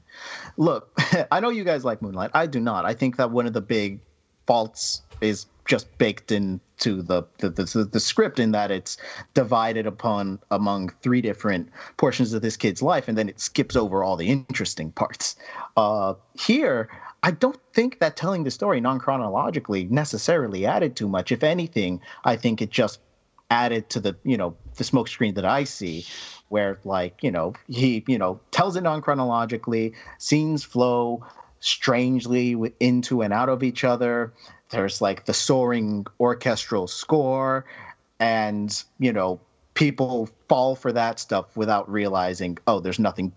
Look, I know you guys like Moonlight. I do not. I think that one of the big faults is just baked into the the, the the, script in that it's divided upon among three different portions of this kid's life and then it skips over all the interesting parts. Uh, here i don't think that telling the story non-chronologically necessarily added too much. If anything i think it just added to the you know the smokescreen that i see where like you know he you know tells it non-chronologically scenes flow strangely into and out of each other. There's like the soaring orchestral score and you know people fall for that stuff without realizing oh there's nothing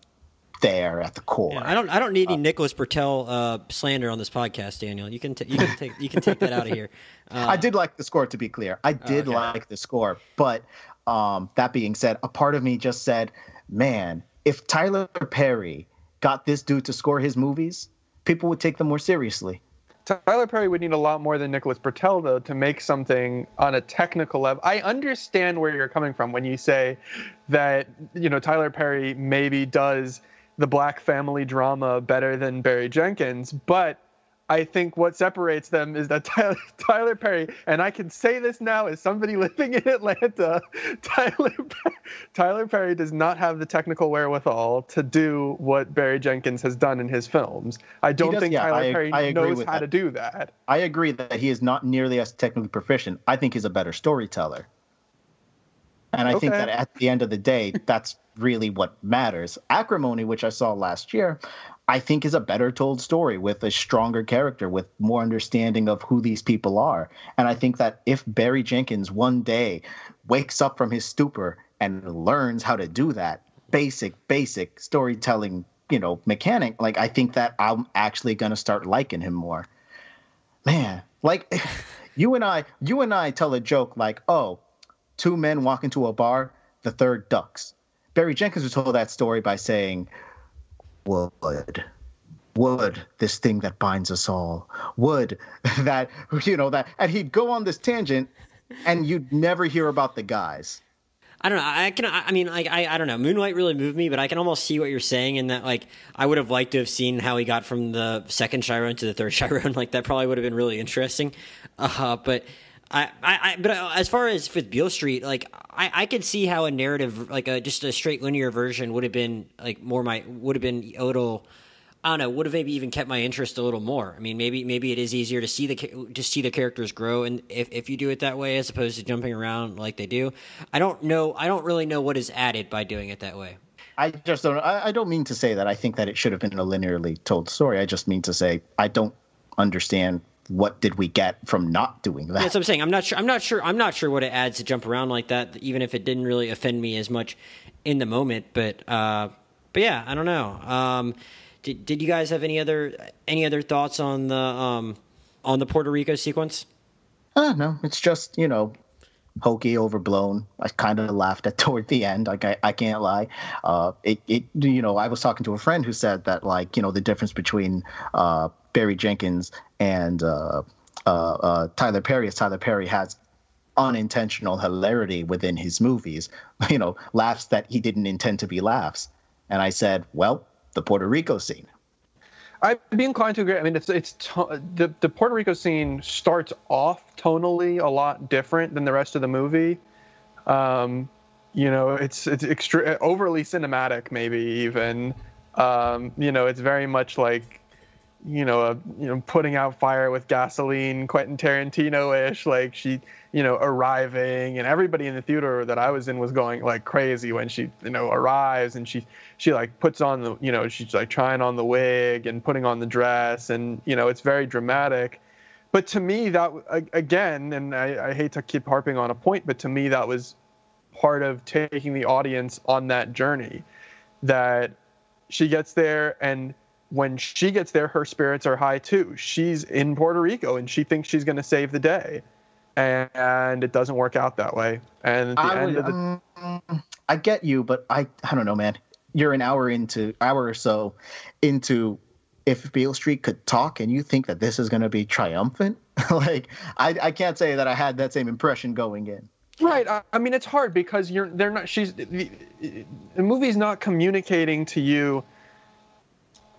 there at the core. Yeah, i don't i don't need any uh, nicholas britell uh, slander on this podcast daniel. You can t- you can take you can take that out of here. Uh, i did like the score to be clear. I did okay. like the score but um, that being said a part of me just said man if tyler perry got this dude to score his movies people would take them more seriously Tyler Perry would need a lot more than Nicholas Britell, though, to make something on a technical level. I understand where you're coming from when you say that, you know, Tyler Perry maybe does the black family drama better than Barry Jenkins, but I think what separates them is that Tyler, Tyler, Perry, and I can say this now as somebody living in Atlanta, Tyler, Tyler Perry does not have the technical wherewithal to do what Barry Jenkins has done in his films. I don't does, think yeah, Tyler I, Perry I knows how that. to do that. I agree that he is not nearly as technically proficient. I think he's a better storyteller. And I okay. think that at the end of the day, that's really what matters. Acrimony, which I saw last year, I think is a better told story with a stronger character, with more understanding of who these people are. And I think that if Barry Jenkins one day wakes up from his stupor and learns how to do that basic, basic storytelling, you know, mechanic, like I think that I'm actually gonna start liking him more. Man, like you and I, you and I tell a joke like, oh, two men walk into a bar, the third ducks. Barry Jenkins was told that story by saying, wood wood this thing that binds us all wood that you know that and he'd go on this tangent and you'd never hear about the guys I don't know. I can. I mean, like, I, I don't know. Moonlight really moved me, but I can almost see what you're saying in that, like, I would have liked to have seen how he got from the second Chiron to the third Chiron. Like, that probably would have been really interesting. Uh, but I, I, but uh, as far as with Beale Street, like, I, I could see how a narrative, like a just a straight linear version, would have been like more my would have been a little. I don't know. Would have maybe even kept my interest a little more. I mean, maybe maybe it is easier to see the to see the characters grow, and if, if you do it that way as opposed to jumping around like they do, I don't know. I don't really know what is added by doing it that way. I just don't. I, I don't mean to say that I think that it should have been a linearly told story. I just mean to say I don't understand what did we get from not doing that? That's what I'm saying. I'm not sure. I'm not sure. I'm not sure what it adds to jump around like that, even if it didn't really offend me as much in the moment. But uh, but yeah, I don't know. Um, did did you guys have any other any other thoughts on the um, on the Puerto Rico sequence? Uh, no, it's just you know hokey, overblown. I kind of laughed at toward the end. Like I, I can't lie. Uh, it, it, you know, I was talking to a friend who said that like, you know, the difference between uh, Barry Jenkins and uh, uh, uh, Tyler Perry is Tyler Perry has unintentional hilarity within his movies, you know, laughs that he didn't intend to be laughs. And I said, well, the Puerto Rico scene. I'd be inclined to agree. I mean, it's it's to, the the Puerto Rico scene starts off tonally a lot different than the rest of the movie. Um, you know, it's it's extra overly cinematic, maybe even. Um, you know, it's very much like you know, a, you know, putting out fire with gasoline, Quentin Tarantino-ish. Like she, you know, arriving, and everybody in the theater that I was in was going like crazy when she, you know, arrives and she, she like puts on the, you know, she's like trying on the wig and putting on the dress, and you know, it's very dramatic. But to me, that again, and I, I hate to keep harping on a point, but to me, that was part of taking the audience on that journey. That she gets there and when she gets there, her spirits are high too. She's in Puerto Rico and she thinks she's going to save the day, and, it doesn't work out that way. And at the I end would, of the, um, I get you, but I I don't know, man. You're an hour into hour or so into if Beale Street could talk, and you think that this is going to be triumphant. like I I can't say that I had that same impression going in. Right. I, I mean, it's hard because you're they're not. She's the, the movie's not communicating to you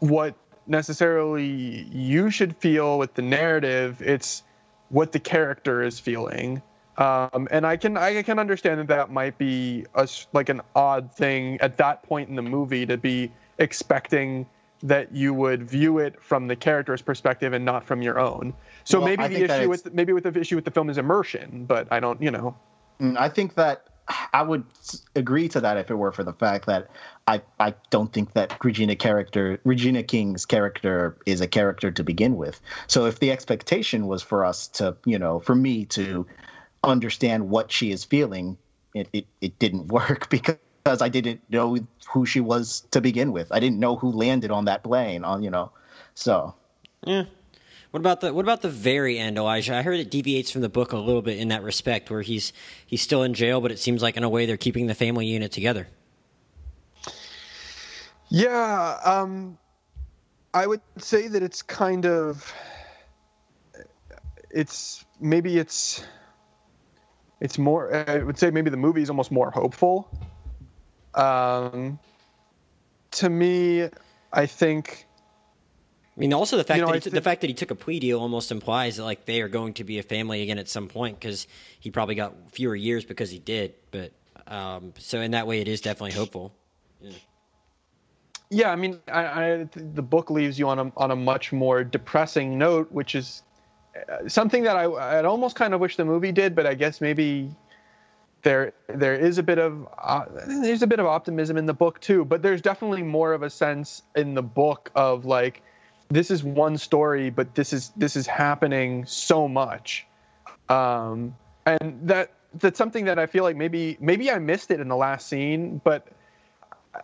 what necessarily you should feel with the narrative. It's what the character is feeling. Um, and I can I can understand that that might be a, like an odd thing at that point in the movie to be expecting that you would view it from the character's perspective and not from your own. So well, maybe the issue with maybe with the issue with the film is immersion, but I don't you know. Mm, I think that I would agree to that if it were for the fact that I, I don't think that Regina character Regina King's character is a character to begin with. So if the expectation was for us to, you know, for me to understand what she is feeling, it, it, it didn't work because I didn't know who she was to begin with. I didn't know who landed on that plane on, you know. So Yeah. What about the what about the very end, Elijah? I heard it deviates from the book a little bit in that respect, where he's he's still in jail, but it seems like in a way they're keeping the family unit together. Yeah, um, I would say that it's kind of it's maybe it's it's more. I would say maybe the movie is almost more hopeful. Um, to me, I think I mean, also the fact you know, that he, the fact that he took a plea deal almost implies that like they are going to be a family again at some point because he probably got fewer years because he did. But um, so in that way, it is definitely hopeful. Yeah. Yeah, I mean, I, I, the book leaves you on a on a much more depressing note, which is uh, something that I I'd almost kind of wish the movie did, but I guess maybe there there is a bit of uh, there's a bit of optimism in the book too, but there's definitely more of a sense in the book of like this is one story, but this is this is happening so much, um, and that that's something that I feel like maybe maybe I missed it in the last scene, but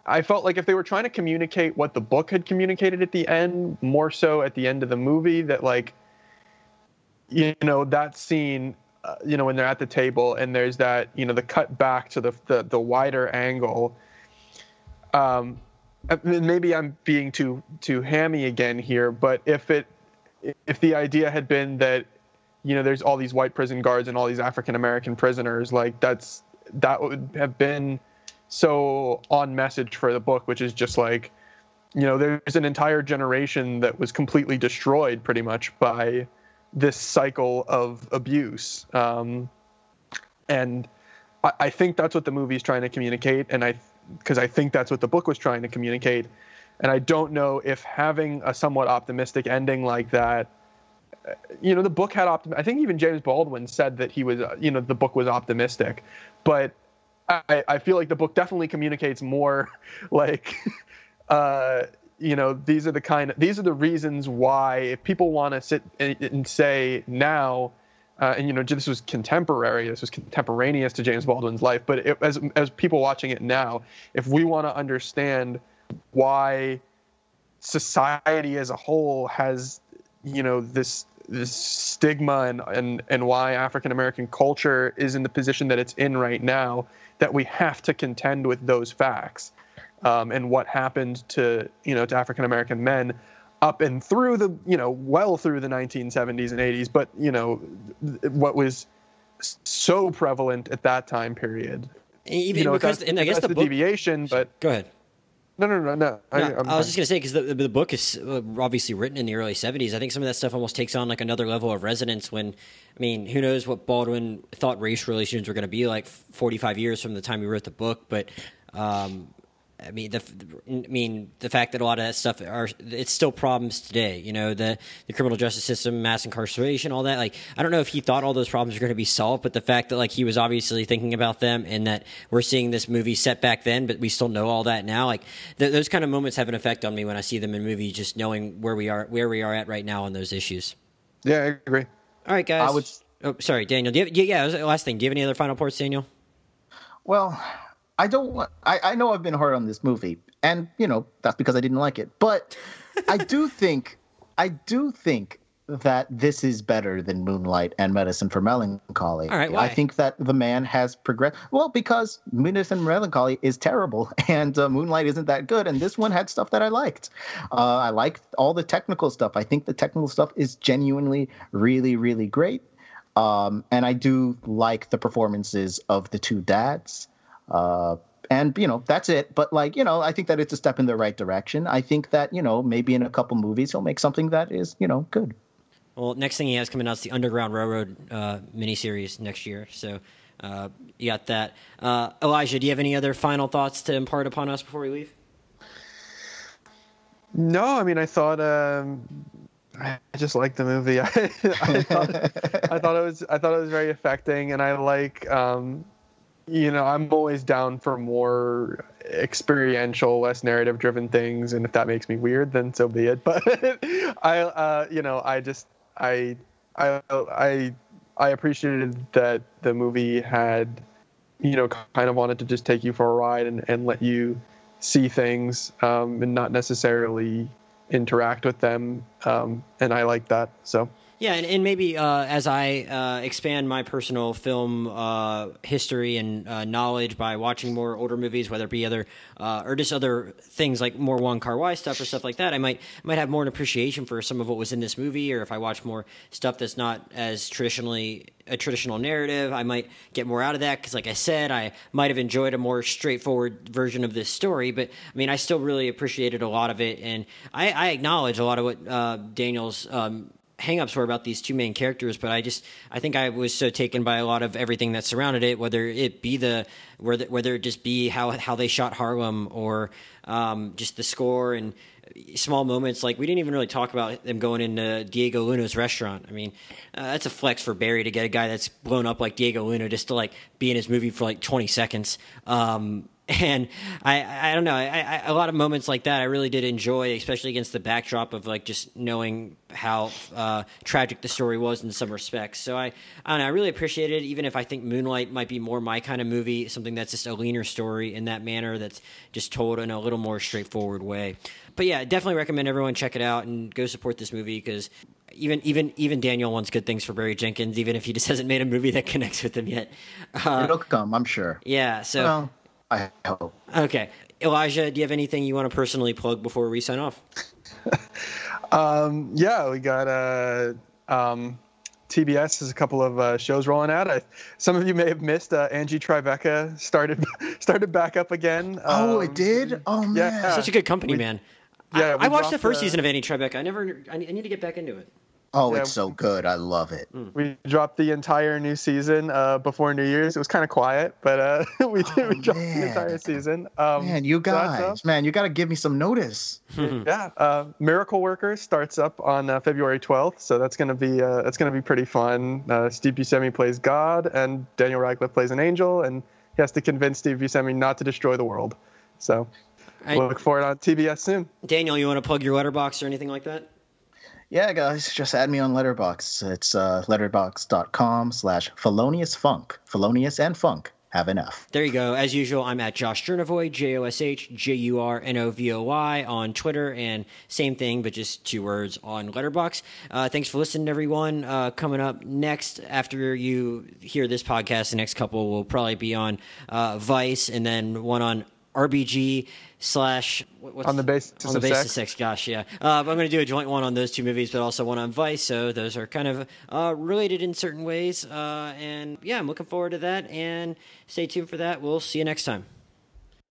I felt like if they were trying to communicate what the book had communicated at the end, more so at the end of the movie, that like, you know, that scene, uh, you know, when they're at the table and there's that, you know, the cut back to the the, the wider angle. Um, maybe I'm being too too hammy again here, but if it if the idea had been that you know there's all these white prison guards and all these African American prisoners, like that's that would have been so on message for the book, which is just like you know there's an entire generation that was completely destroyed pretty much by this cycle of abuse, um, and I, I think that's what the movie is trying to communicate, and I because I think that's what the book was trying to communicate. And I don't know if having a somewhat optimistic ending like that, you know, the book had optim. I think even James Baldwin said that he was, you know, the book was optimistic, but I, I feel like the book definitely communicates more, like, uh, you know, these are the kind of these are the reasons why if people want to sit and say now uh, and you know this was contemporary. This was contemporaneous to james baldwin's life. But it, as, as people watching it now if we want to understand why society as a whole has you know this this stigma and and, and why african american culture is in the position that it's in right now that we have to contend with those facts um, and what happened to you know to african american men up and through the you know well through the 1970s and 80s but you know what was so prevalent at that time period. Even you know, because, that's, and I guess the book. deviation, but Go ahead. no, no, no, no. I, No, I'm I was fine. just gonna say because the, the book is uh, obviously written in the early '70s. I think some of that stuff almost takes on like another level of resonance. When I mean, who knows what Baldwin thought race relations were going to be like 45 years from the time he wrote the book, but. Um, I mean the, I mean the fact that a lot of that stuff are it's still problems today. You know the the criminal justice system, mass incarceration, all that. Like I don't know if he thought all those problems were going to be solved, but the fact that like he was obviously thinking about them, and that we're seeing this movie set back then, but we still know all that now. Like th- those kind of moments have an effect on me when I see them in movies, just knowing where we are where we are at right now on those issues. yeah, I agree. All right, guys. I would- Oh, sorry, Daniel. Do you have, yeah, yeah. that was the Last thing. Do you have any other final ports, Daniel? Well, I don't want. I, I know I've been hard on this movie, and you know that's because I didn't like it. But I do think, I do think that this is better than Moonlight and Medicine for Melancholy. All right, why? I think that the man has progressed. Well, because Medicine for Melancholy is terrible, and uh, Moonlight isn't that good, and this one had stuff that I liked. Uh, I liked all the technical stuff. I think the technical stuff is genuinely really, really great. Um, and I do like the performances of the two dads. Uh, and you know that's it. But like you know, I think that it's a step in the right direction. I think that you know maybe in a couple movies he'll make something that is you know good. Well, next thing he has coming out is the Underground Railroad uh, miniseries next year. So uh, you got that. Uh, Elijah, do you have any other final thoughts to impart upon us before we leave? No, I mean, I thought um, I just liked the movie. I, I, thought, I thought it was I thought it was very affecting, and I like um, you know I'm always down for more experiential, less narrative driven things, and if that makes me weird, then so be it. But I uh, you know I just I I I I appreciated that the movie had you know kind of wanted to just take you for a ride and, and let you see things um, and not necessarily interact with them um, and i like that so Yeah, and, and maybe uh, as I uh, expand my personal film uh, history and uh, knowledge by watching more older movies, whether it be other uh, or just other things like more Wong Kar Wai stuff or stuff like that, I might might have more an appreciation for some of what was in this movie. Or if I watch more stuff that's not as traditionally a traditional narrative, I might get more out of that. Because, like I said, I might have enjoyed a more straightforward version of this story. But I mean, I still really appreciated a lot of it, and I, I acknowledge a lot of what uh, Daniel's. Um, hangups were about these two main characters, but I just I think I was so taken by a lot of everything that surrounded it, whether it be the whether whether it just be how how they shot Harlem or um, just the score and small moments like we didn't even really talk about them going into Diego Luna's restaurant. I mean, uh, that's a flex for Barry to get a guy that's blown up like Diego Luna just to like be in his movie for like 20 seconds. Um, and I, I don't know, I, I, a lot of moments like that I really did enjoy, especially against the backdrop of like just knowing how uh, tragic the story was in some respects. So I, I don't know, I really appreciated it, even if I think Moonlight might be more my kind of movie, something that's just a leaner story in that manner, that's just told in a little more straightforward way. But yeah, definitely recommend everyone check it out and go support this movie because even even even Daniel wants good things for Barry Jenkins, even if he just hasn't made a movie that connects with him yet. Uh, It'll come, I'm sure. yeah, so Well, I hope. okay, Elijah, do you have anything you want to personally plug before we sign off? um, yeah we got uh, um, tbs has a couple of uh, shows rolling out I, some of you may have missed uh, angie tribeca started started back up again Oh, Um, it did. Oh man. yeah. Such a good company, we- man. yeah, I, I watched the first the- season of Angie Tribeca. I never. I need to get back into it. Oh, Yeah. it's so good. I love it. We dropped the entire new season uh, before New Year's. It was kind of quiet, but uh, we did. we Oh, dropped the entire season. Um, Man, you so guys, man, you got to give me some notice. Yeah, uh, Miracle Workers starts up on uh, February 12th, so that's gonna be uh, that's gonna be pretty fun. Uh, Steve Buscemi plays God, and Daniel Radcliffe plays an angel, and he has to convince Steve Buscemi not to destroy the world. So I- we'll look for it on TBS soon. Daniel, you want to plug your letterboxd or anything like that? Yeah, guys, just add me on Letterboxd. It's uh, letterboxd.com slash Felonious Funk. Felonious and Funk have F. There you go. As usual, I'm at Josh Jurnovoy, J O S H J U R N O V O Y on Twitter, and same thing, but just two words on Letterboxd. Uh, thanks for listening, everyone. Uh, coming up next, after you hear this podcast, the next couple will probably be on uh, Vice, and then one on RBG slash what's On the basis on the basis sex? of sex. Gosh, yeah. Uh, I'm going to do a joint one on those two movies, but also one on Vice. So those are kind of uh, related in certain ways. Uh, and yeah, I'm looking forward to that. And stay tuned for that. We'll see you next time.